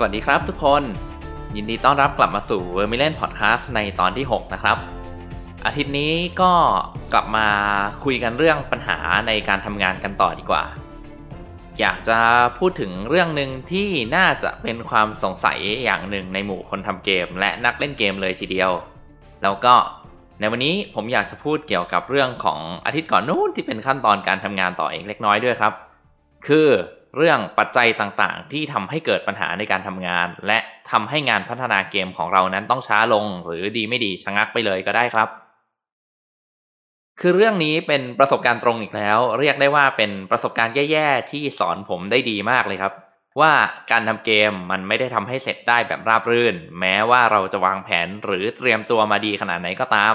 สวัสดีครับทุกคน ยินดีต้อนรับกลับมาสู่ v e r m i l i o n Podcast ในตอนที่ 6 นะครับ อาทิตย์นี้ก็กลับมาคุยกันเรื่องปัญหาในการทำงานกันต่อดีกว่า อยากจะพูดถึงเรื่องหนึ่งที่น่าจะเป็นความสงสัยอย่างหนึ่งในหมู่คนทำเกม และนักเล่นเกมเลยทีเดียว แล้วก็ในวันนี้ผมอยากจะพูดเกี่ยวกับเรื่องของอาทิตย์ก่อนนู้นที่เป็นขั้นตอนการทำงานต่อเองเล็กน้อยด้วยครับ คือ เรื่องปัจจัยต่างๆ ที่ทำให้เกิดปัญหาในการทำงาน และทำให้งานพัฒนาเกมของเรานั้นต้องช้าลง หรือดีไม่ดีชะงักไปเลยก็ได้ครับ คือเรื่องนี้เป็นประสบการณ์ตรงอีกแล้ว เรียกได้ว่าเป็นประสบการณ์แย่ๆที่สอนผมได้ดีมากเลยครับ ว่าการทำเกมมันไม่ได้ทำให้เสร็จได้แบบราบรื่น แม้ว่าเราจะวางแผนหรือเตรียมตัวมาดีขนาดไหนก็ตาม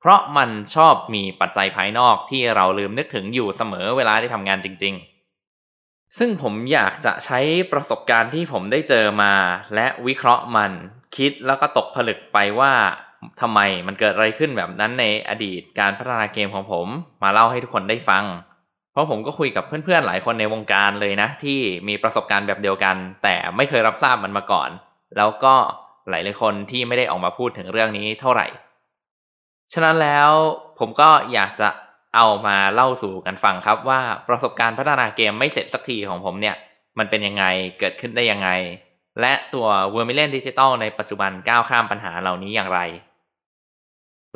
เพราะมันชอบมีปัจจัยภายนอกที่เราลืมนึกถึงอยู่เสมอเวลาที่ทำงานจริง ๆ ซึ่งผมอยากจะใช้ประสบการณ์ที่ผมได้เจอมา และวิเคราะห์มันคิดแล้วก็ตกผลึกไปว่าทำไมมันเกิดอะไรขึ้นแบบนั้นในอดีตการพัฒนาเกมของผมมาเล่าให้ทุกคนได้ฟัง เพราะผมก็คุยกับเพื่อนๆหลายคนในวงการเลยนะ ที่มีประสบการณ์แบบเดียวกัน แต่ไม่เคยรับทราบมันมาก่อน แล้วก็หลายๆคนที่ไม่ได้ออกมาพูดถึงเรื่องนี้เท่าไหร่ ฉะนั้นแล้วผมก็อยากจะ เอามาเล่าสู่กันฟังครับว่าประสบการณ์พัฒนาเกมไม่เสร็จสักทีของผมเนี่ย มันเป็นยังไงเกิดขึ้นได้ยังไง และตัว v e r m i l i o n Digital ในปัจจุบันก้าวข้ามปัญหาเหล่านี้อย่างไร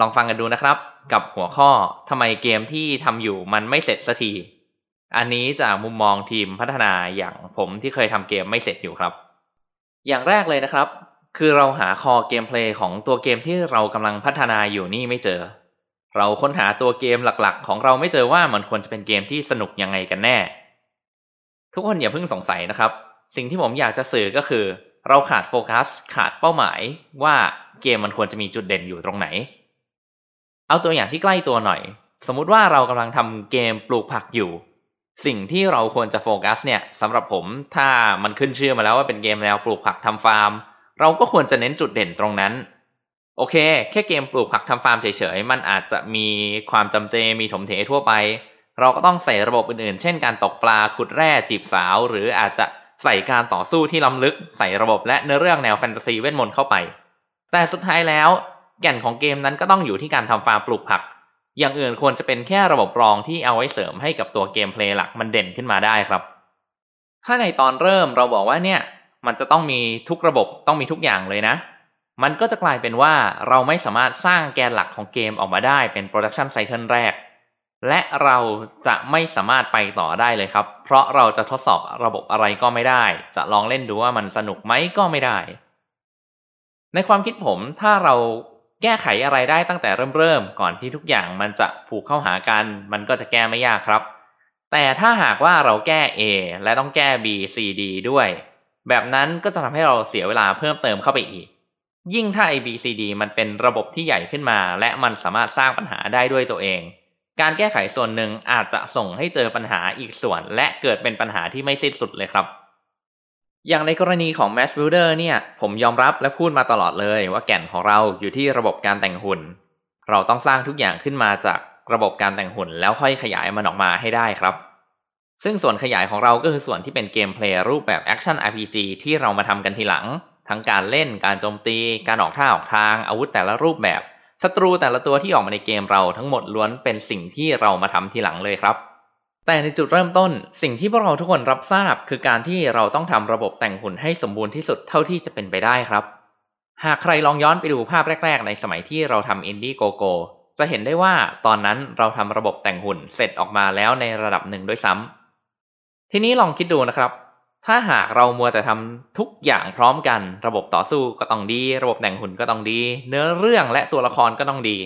ลองฟังกันดูนะครับ กับหัวข้อทำไมเกมที่ทำอยู่มันไม่เสร็จสักทีอันนี้จากมุมมองทีมพัฒนาอย่างผมที่เคยทำเกมไม่เสร็จอยู่ครับ อย่างแรกเลยนะครับ คือเราหาคอเกมเพลย์ของตัวเกมที่เรากำลังพัฒนาอยู่นี่ไม่เจอ เราค้นหาตัวเกมหลักๆ ของเราไม่เจอว่ามันควรจะเป็นเกมที่สนุกยังไงกันแน่ ทุกคนอย่าเพิ่งสงสัยนะครับ สิ่งที่ผมอยากจะสื่อก็คือ เราขาดโฟกัส ขาดเป้าหมายว่าเกมมันควรจะมีจุดเด่นอยู่ตรงไหน เอาตัวอย่างที่ใกล้ตัวหน่อย สมมุติว่าเรากำลังทำเกมปลูกผักอยู่ สิ่งที่เราควรจะโฟกัสเนี่ยสำหรับผมถ้ามันขึ้นชื่อมาแล้วว่าเป็นเกมแนวปลูกผักทำฟาร์ม เราก็ควรจะเน้นจุดเด่นตรงนั้น โอเค แค่เกมปลูกผักทำฟาร์มเฉยๆ มันอาจจะมีความจำเจมีถมเถทั่วไป เราก็ต้องใส่ระบบอื่นๆ เช่นการตกปลาขุดแร่จีบสาว หรืออาจจะใส่การต่อสู้ที่ล้ำลึก ใส่ระบบและเนื้อเรื่องแนวแฟนตาซีเวทมนต์เข้าไป แต่สุดท้ายแล้ว แก่นของเกมนั้นก็ต้องอยู่ที่การทำฟาร์มปลูกผัก อย่างอื่นควรจะเป็นแค่ระบบรองที่เอาไว้เสริมให้กับตัวเกมเพลย์หลักมันเด่นขึ้นมาได้ครับ ถ้าในตอนเริ่มเราบอกว่าเนี่ยมันจะต้องมีทุกระบบต้องมีทุกอย่างเลยนะ มันก็จะกลายเป็นว่าเราไม่สามารถสร้างแกนหลักของเกมออกมาได้เป็น production cycle แรก และเราจะไม่สามารถไปต่อได้เลยครับ เพราะเราจะทดสอบระบบอะไรก็ไม่ได้ จะลองเล่นดูว่ามันสนุกไหมก็ไม่ได้ ในความคิดผมถ้าเราแก้ไขอะไรได้ตั้งแต่เริ่มเริ่มก่อนที่ทุกอย่างมันจะผูกเข้าหากัน มันก็จะแก้ไม่ยากครับ แต่ถ้าหากว่าเราแก้ A และต้องแก้ B C D ด้วย แบบนั้นก็จะทำให้เราเสียเวลาเพิ่มเติมเข้าไปอีก ยิ่งถ้า A B C D มันเป็นระบบที่ใหญ่ขึ้นมา และมันสามารถสร้างปัญหาได้ด้วยตัวเอง การแก้ไขส่วนหนึ่งอาจจะส่งให้เจอปัญหาอีกส่วน และเกิดเป็นปัญหาที่ไม่สิ้นสุดเลยครับ อย่างในกรณีของ Mass Builder เนี่ย ผมยอมรับและพูดมาตลอดเลยว่าแก่นของเราอยู่ที่ระบบการแต่งหุ่น เราต้องสร้างทุกอย่างขึ้นมาจากระบบการแต่งหุ่น แล้วค่อยขยายมันออกมาให้ได้ครับ ซึ่งส่วนขยายของเราก็คือส่วนที่เป็นเกมเพลย์รูปแบบ Action RPG ที่เรามาทำกันทีหลัง ทั้งการเล่นการโจมตี การออกท่าออกทางอาวุธแต่ละรูปแบบศัตรูแต่ละตัวที่ออกมาในเกมเราทั้งหมดล้วนเป็นสิ่งที่เรามาทำทีหลังเลยครับ แต่ในจุดเริ่มต้นสิ่งที่พวกเราทุกคนรับทราบ คือการที่เราต้องทำระบบแต่งหุ่นให้สมบูรณ์ที่สุดเท่าที่จะเป็นไปได้ครับ หากใครลองย้อนไปดูภาพแรก ๆ ในสมัยที่เราทำอินดี้โกโกจะเห็นได้ว่าตอนนั้นเราทำระบบแต่งหุ่นเสร็จออกมาแล้วในระดับหนึ่งด้วยซ้ำทีนี้ลองคิดดูนะครับ ถ้าหากเรามัวแต่ทำทุกอย่างพร้อมกัน ระบบต่อสู้ก็ต้องดี ระบบแต่งหุ่นก็ต้องดี เนื้อเรื่องและตัวละครก็ต้องดี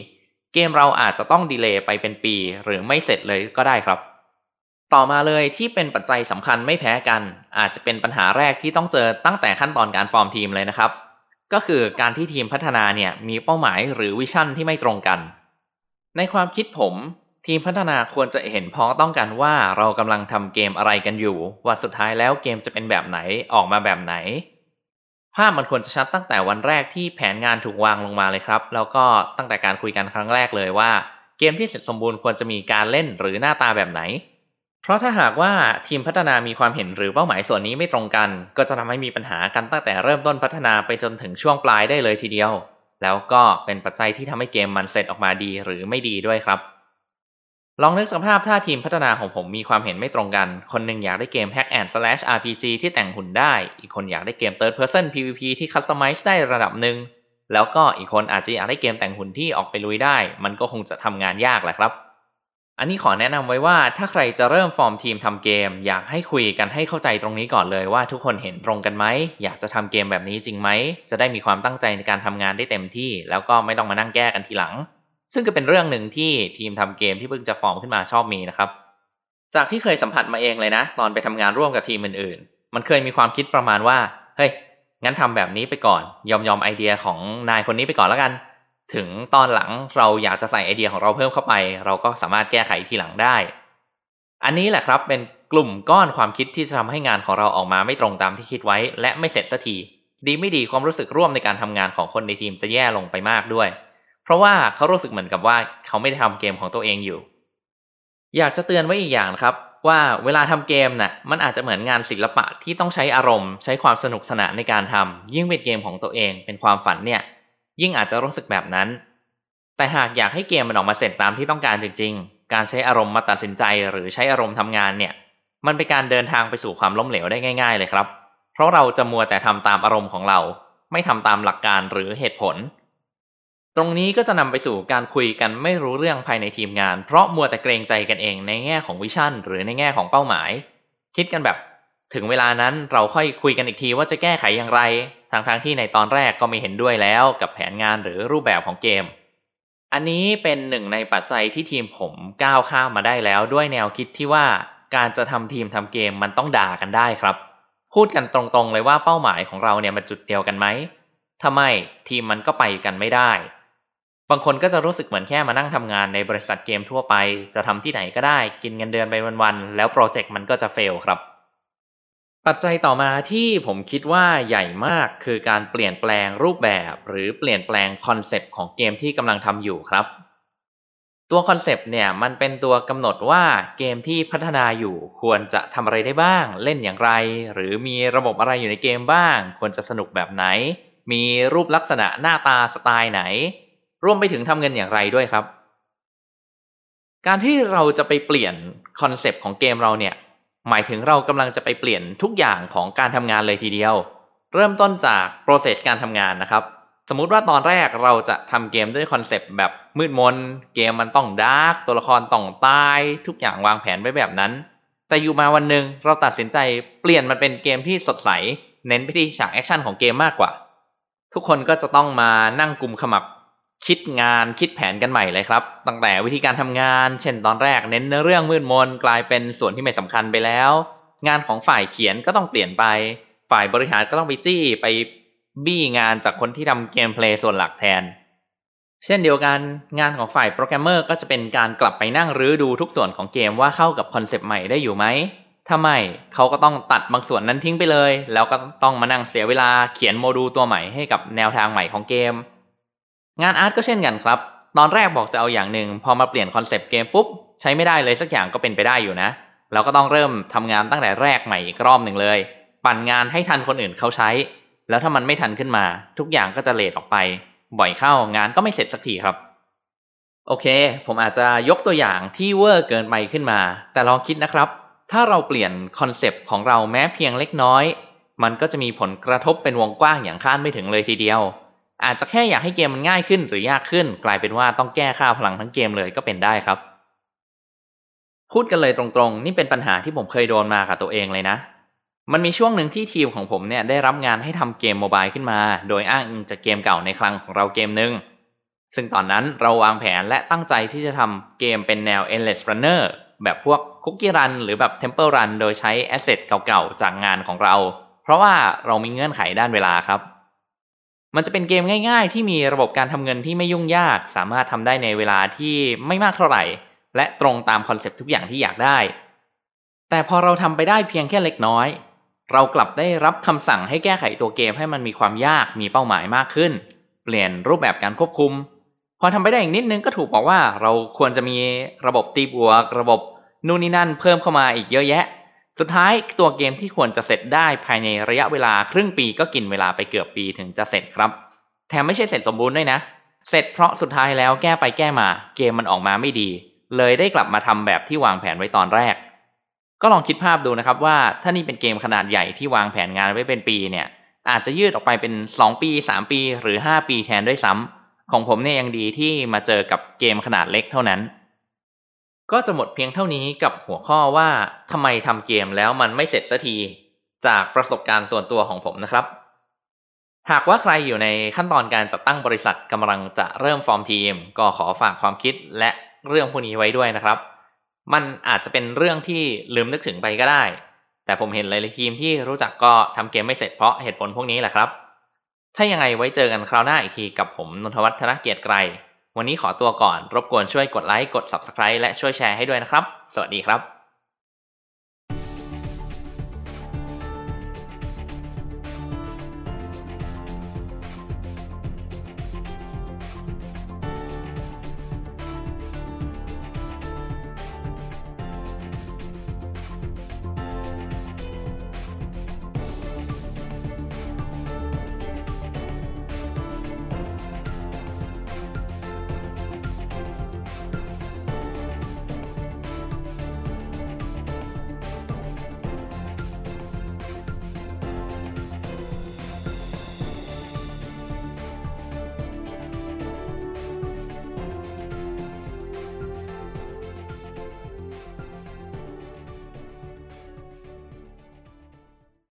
เกมเราอาจจะต้องดีเลย์ไปเป็นปี หรือไม่เสร็จเลยก็ได้ครับ ต่อมาเลยที่เป็นปัจจัยสำคัญไม่แพ้กัน อาจจะเป็นปัญหาแรกที่ต้องเจอตั้งแต่ขั้นตอนการฟอร์มทีมเลยนะครับ ก็คือการที่ทีมพัฒนาเนี่ยมีเป้าหมายหรือวิชั่นที่ไม่ตรงกัน ในความคิดผม ทีมพัฒนาควรจะเห็นพ้องต้องกันว่าเรากำลังทำเกมอะไรกันอยู่ ว่าสุดท้ายแล้วเกมจะเป็นแบบไหนออกมาแบบไหน ภาพมันควรจะชัดตั้งแต่วันแรกที่แผนงานถูกวางลงมาเลยครับ แล้วก็ตั้งแต่การคุยกันครั้งแรกเลยว่า เกมที่เสร็จสมบูรณ์ควรจะมีการเล่นหรือหน้าตาแบบไหน เพราะถ้าหากว่าทีมพัฒนามีความเห็นหรือเป้าหมายส่วนนี้ไม่ตรงกัน ก็จะทำให้มีปัญหากันตั้งแต่เริ่มต้นพัฒนาไปจนถึงช่วงปลายได้เลยทีเดียว แล้วก็เป็นปัจจัยที่ทำให้เกมมันเสร็จออกมาดีหรือไม่ดีด้วยครับ ลองนึกสภาพถ้าทีมพัฒนาของผมมีความเห็นไม่ตรงกัน คนหนึ่งอยากได้เกม Hack and Slash RPG ที่แต่งหุ่นได้ อีกคนอยากได้เกม Third Person PVP ที่ Customize ได้ระดับหนึ่ง แล้วก็อีกคนอาจจะอยากได้เกมแต่งหุ่นที่ออกไปลุยได้ มันก็คงจะทำงานยากแหละครับ อันนี้ขอแนะนำไว้ว่าถ้าใครจะเริ่มฟอร์มทีมทำเกม อยากให้คุยกันให้เข้าใจตรงนี้ก่อนเลยว่าทุกคนเห็นตรงกันไหม อยากจะทำเกมแบบนี้จริงไหม จะได้มีความตั้งใจในการทำงานได้เต็มที่ แล้วก็ไม่ต้องมานั่งแก้กันทีหลัง ซึ่งก็เป็นเรื่องหนึ่งที่ทีมทำเกมที่เพิ่งจะฟอร์มขึ้นมาชอบมีนะครับ จากที่เคยสัมผัสมาเองเลยนะ ตอนไปทำงานร่วมกับทีมอื่นๆ มันเคยมีความคิดประมาณว่า เฮ้ย งั้นทำแบบนี้ไปก่อน ยอมยอมไอเดียของนายคนนี้ไปก่อนแล้วกัน ถึงตอนหลังเราอยากจะใส่ไอเดียของเราเพิ่มเข้าไป เราก็สามารถแก้ไขทีหลังได้ อันนี้แหละครับเป็นกลุ่มก้อนความคิดที่จะทำให้งานของเราออกมาไม่ตรงตามที่คิดไว้ และไม่เสร็จสักที ดีไม่ดีความรู้สึกร่วมในการทำงานของคนในทีมจะแย่ลงไปมากด้วย เพราะว่าเขารู้สึกเหมือนกับว่าเขาไม่ได้ทำเกมของตัวเองอยู่ อยากจะเตือนไว้อีกอย่างนะครับ ว่าเวลาทำเกมนะ่ะมันอาจจะเหมือนงานศิลปะที่ต้องใช้อารมณ์ ใช้ความสนุกสนานในการทำยิ่งเป็นเกมของตัวเองเป็นความฝันเนี่ย ยิ่งอาจจะรู้สึกแบบนั้น แต่หากอยากให้เกมมันออกมาเสร็จตามที่ต้องการจริง ๆ การใช้อารมณ์มาตัดสินใจหรือใช้อารมณ์ทำงานเนี่ย มันเป็นการเดินทางไปสู่ความล้มเหลวได้ง่าย ๆ เลยครับ เพราะเราจะมัวแต่ทำตามอารมณ์ของเรา ไม่ทำตามหลักการหรือเหตุผล ตรงนี้ก็จะนำไปสู่การคุยกันไม่รู้เรื่องภายในทีมงาน เพราะมัวแต่เกรงใจกันเองในแง่ของวิชั่น หรือในแง่ของเป้าหมาย คิดกันแบบถึงเวลานั้นเราค่อยคุยกันอีกทีว่าจะแก้ไขอย่างไรทางทางที่ในตอนแรกก็ไม่เห็นด้วยแล้วกับแผนงานหรือรูปแบบของเกม อันนี้เป็นหนึ่งในปัจจัยที่ทีมผมก้าวข้ามมาได้แล้วด้วยแนวคิดที่ว่าการจะทำทีมทำเกมมันต้องด่ากันได้ครับ พูดกันตรงๆเลยว่าเป้าหมายของเราเนี่ยมันจุดเดียวกันไหมถ้าไม่ทีมมันก็ไปกันไม่ได้างคนก็จะรู้สึกเหมือนแค่มานั่งทำงานในบริษัทเกมทั่วไป จะทำที่ไหนก็ได้กินเงินเดือนไปวันๆแล้วโปรเจกต์มันก็จะเฟลครับ ปัจจัยต่อมาที่ผมคิดว่าใหญ่มากคือการเปลี่ยนแปลงรูปแบบ หรือเปลี่ยนแปลงคอนเซปต์ของเกมที่กำลังทำอยู่ครับ ตัวคอนเซปต์เนี่ยมันเป็นตัวกำหนดว่าเกมที่พัฒนาอยู่ควรจะทำอะไรได้บ้าง เล่นอย่างไร หรือมีระบบอะไรอยู่ในเกมบ้าง ควรจะสนุกแบบไหน มีรูปลักษณะหน้าตาสไตล์ไหน รวมไปถึงทำเงินอย่างไรด้วยครับ การที่เราจะไปเปลี่ยนคอนเซปต์ของเกมเราเนี่ย หมายถึงเรากำลังจะไปเปลี่ยนทุกอย่างของการทำงานเลยทีเดียว เริ่มต้นจาก process การทำงานนะครับ สมมุติว่าตอนแรกเราจะทำเกมด้วยคอนเซปต์แบบมืดมน เกมมันต้อง dark ตัวละครต้องตาย ทุกอย่างวางแผนไว้แบบนั้น แต่อยู่มาวันหนึ่งเราตัดสินใจเปลี่ยนมันเป็นเกมที่สดใส เน้นไปที่ฉากแอคชั่นของเกมมากกว่า ทุกคนก็จะต้องมานั่งกลุ่มขมับ คิดงานคิดแผนกันใหม่เลยครับ ตั้งแต่วิธีการทำงาน เช่นตอนแรกเน้นเรื่องมืดมนกลายเป็นส่วนที่ไม่สำคัญไปแล้ว งานของฝ่ายเขียนก็ต้องเปลี่ยนไป ฝ่ายบริหารก็ต้องไปจี้ไปบี้งานจากคนที่ทำ gameplay ส่วนหลักแทน เช่นเดียวกันงานของฝ่ายโปรแกรมเมอร์ก็จะเป็นการกลับไปนั่งรื้อดูทุกส่วนของเกมว่าเข้ากับคอนเซปต์ใหม่ได้อยู่ไหมถ้าไม่เขาก็ต้องตัดบางส่วนนั้นทิ้งไปเลย แล้วก็ต้องมานั่งเสียเวลาเขียนโมดูลตัวใหม่ให้กับแนวทางใหม่ของเกม งาน art ก็เช่นกันครับ ตอนแรกบอกจะเอาอย่างหนึ่งพอมาเปลี่ยนคอนเซปต์เกมปุ๊บใช้ไม่ได้เลยสักอย่างก็เป็นไปได้อยู่นะ เราก็ต้องเริ่มทำงานตั้งแต่แรกใหม่อีกรอบหนึ่งเลย ปั่นงานให้ทันคนอื่นเขาใช้ แล้วถ้ามันไม่ทันขึ้นมา ทุกอย่างก็จะ late ออกไป บ่อยเข้างานก็ไม่เสร็จสักทีครับ โอเค ผมอาจจะยกตัวอย่างที่เวอร์เกินไปขึ้นมา แต่ลองคิดนะครับ ถ้าเราเปลี่ยนคอนเซปต์ของเราแม้เพียงเล็กน้อย มันก็จะมีผลกระทบเป็นวงกว้างอย่างคาดไม่ถึงเลยทีเดียว อาจจะแค่อยากให้เกมมันง่ายขึ้นหรือยากขึ้น กลายเป็นว่าต้องแก้ค่าพลังทั้งเกมเลยก็เป็นได้ครับ พูดกันเลยตรงๆ นี่เป็นปัญหาที่ผมเคยโดนมากับตัวเองเลยนะ มันมีช่วงหนึ่งที่ทีมของผมเนี่ยได้รับงานให้ทำเกมโมบายขึ้นมา โดยอ้างอิงจากเกมเก่าในคลังของเราเกมหนึ่งซึ่งตอนนั้นเราวางแผนและตั้งใจที่จะทำเกมเป็นแนว endless runner แบบพวก cookie run หรือแบบ temple run โดยใช้ asset เก่าๆจากงานของเรา เพราะว่าเรามีเงื่อนไขด้านเวลาครับ มันจะเป็นเกมง่ายๆ ที่มีระบบการทำเงินที่ไม่ยุ่งยาก สามารถทำได้ในเวลาที่ไม่มากเท่าไหร่ และตรงตามคอนเซปต์ทุกอย่างที่อยากได้ แต่พอเราทำไปได้เพียงแค่เล็กน้อย เรากลับได้รับคำสั่งให้แก้ไขตัวเกมให้มันมีความยากมีเป้าหมายมากขึ้น เปลี่ยนรูปแบบการควบคุม พอทำไปได้อีกนิดนึงก็ถูกบอกว่าเราควรจะมีระบบตีบวก ระบบนู่นนี่นั่นเพิ่มเข้ามาอีกเยอะแยะ สุดท้ายตัวเกมที่ควรจะเสร็จได้ภายในระยะเวลาครึ่งปีก็กินเวลาไปเกือบปีถึงจะเสร็จครับ แถมไม่ใช่เสร็จสมบูรณ์ด้วยนะ เสร็จเพราะสุดท้ายแล้วแก้ไปแก้มา เกมมันออกมาไม่ดี เลยได้กลับมาทำแบบที่วางแผนไว้ตอนแรก ก็ลองคิดภาพดูนะครับว่าถ้านี่เป็นเกมขนาดใหญ่ที่วางแผนงานไว้เป็นปีเนี่ย อาจจะยืดออกไปเป็น 2 ปี 3 ปี หรือ 5 ปีแทนด้วยซ้ำของผมเนี่ยยังดีที่มาเจอกับเกมขนาดเล็กเท่านั้น ก็จะหมดเพียงเท่านี้กับหัวข้อว่าทำไมทำเกมแล้วมันไม่เสร็จสักที จากประสบการณ์ส่วนตัวของผมนะครับ หากว่าใครอยู่ในขั้นตอนการจัดตั้งบริษัทกำลังจะเริ่มฟอร์มทีม ก็ขอฝากความคิดและเรื่องพวกนี้ไว้ด้วยนะครับ มันอาจจะเป็นเรื่องที่ลืมนึกถึงไปก็ได้ แต่ผมเห็นหลายๆทีมที่รู้จักก็ทำเกมไม่เสร็จเพราะเหตุผลพวกนี้แหละครับ ถ้ายังไงไว้เจอกันคราวหน้าอีกทีกับผมนนทวัฒน์ธนเกียรติไกร วันนี้ขอตัวก่อน รบกวนช่วยกดไลค์ กด Subscribe และช่วยแชร์ให้ด้วยนะครับ สวัสดีครับ